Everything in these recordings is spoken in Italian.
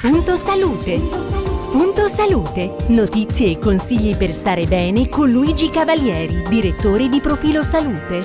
Punto salute. Punto salute. Notizie e consigli per stare bene con Luigi Cavalieri, direttore di Profilo Salute.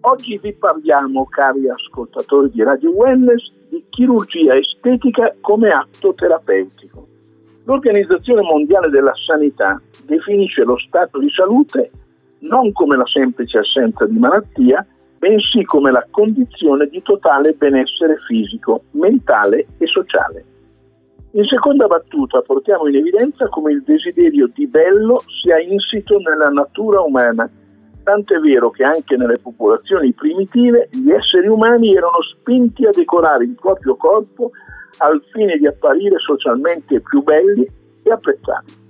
Oggi vi parliamo, cari ascoltatori di Radio Wellness, di chirurgia estetica come atto terapeutico. L'Organizzazione Mondiale della Sanità definisce lo stato di salute non come la semplice assenza di malattia, bensì come la condizione di totale benessere fisico, mentale e sociale. In seconda battuta portiamo in evidenza come il desiderio di bello sia insito nella natura umana, tant'è vero che anche nelle popolazioni primitive gli esseri umani erano spinti a decorare il proprio corpo al fine di apparire socialmente più belli e apprezzati.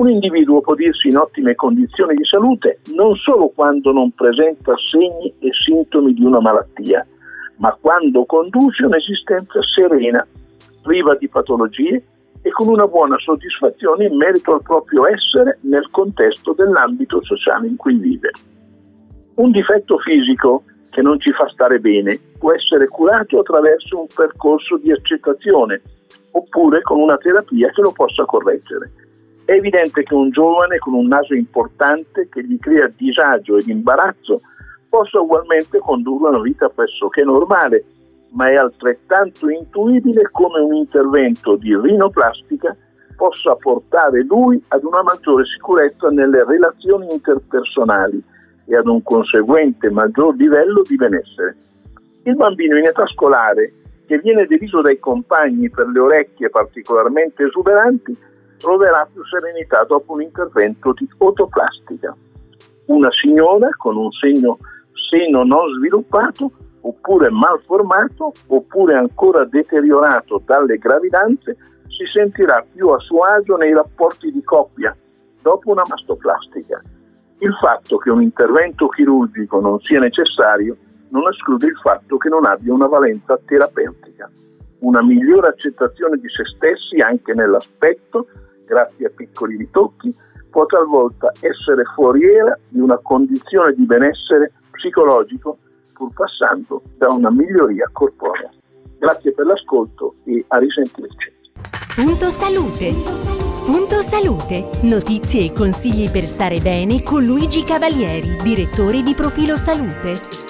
Un individuo può dirsi in ottime condizioni di salute non solo quando non presenta segni e sintomi di una malattia, ma quando conduce un'esistenza serena, priva di patologie e con una buona soddisfazione in merito al proprio essere nel contesto dell'ambito sociale in cui vive. Un difetto fisico che non ci fa stare bene può essere curato attraverso un percorso di accettazione oppure con una terapia che lo possa correggere. È evidente che un giovane con un naso importante che gli crea disagio ed imbarazzo possa ugualmente condurre una vita pressoché normale, ma è altrettanto intuibile come un intervento di rinoplastica possa portare lui ad una maggiore sicurezza nelle relazioni interpersonali e ad un conseguente maggior livello di benessere. Il bambino in età scolare, che viene deriso dai compagni per le orecchie particolarmente esuberanti, troverà più serenità dopo un intervento di fotoplastica. Una signora con un segno seno non sviluppato oppure malformato oppure ancora deteriorato dalle gravidanze si sentirà più a suo agio nei rapporti di coppia dopo una mastoplastica. Il fatto che un intervento chirurgico non sia necessario non esclude il fatto che non abbia una valenza terapeutica. Una migliore accettazione di se stessi anche nell'aspetto piccoli ritocchi, può talvolta essere foriera di una condizione di benessere psicologico pur passando da una miglioria corporea. Grazie per l'ascolto e a risentirci. Punto salute. Punto salute. Notizie e consigli per stare bene con Luigi Cavalieri, direttore di Profilo Salute.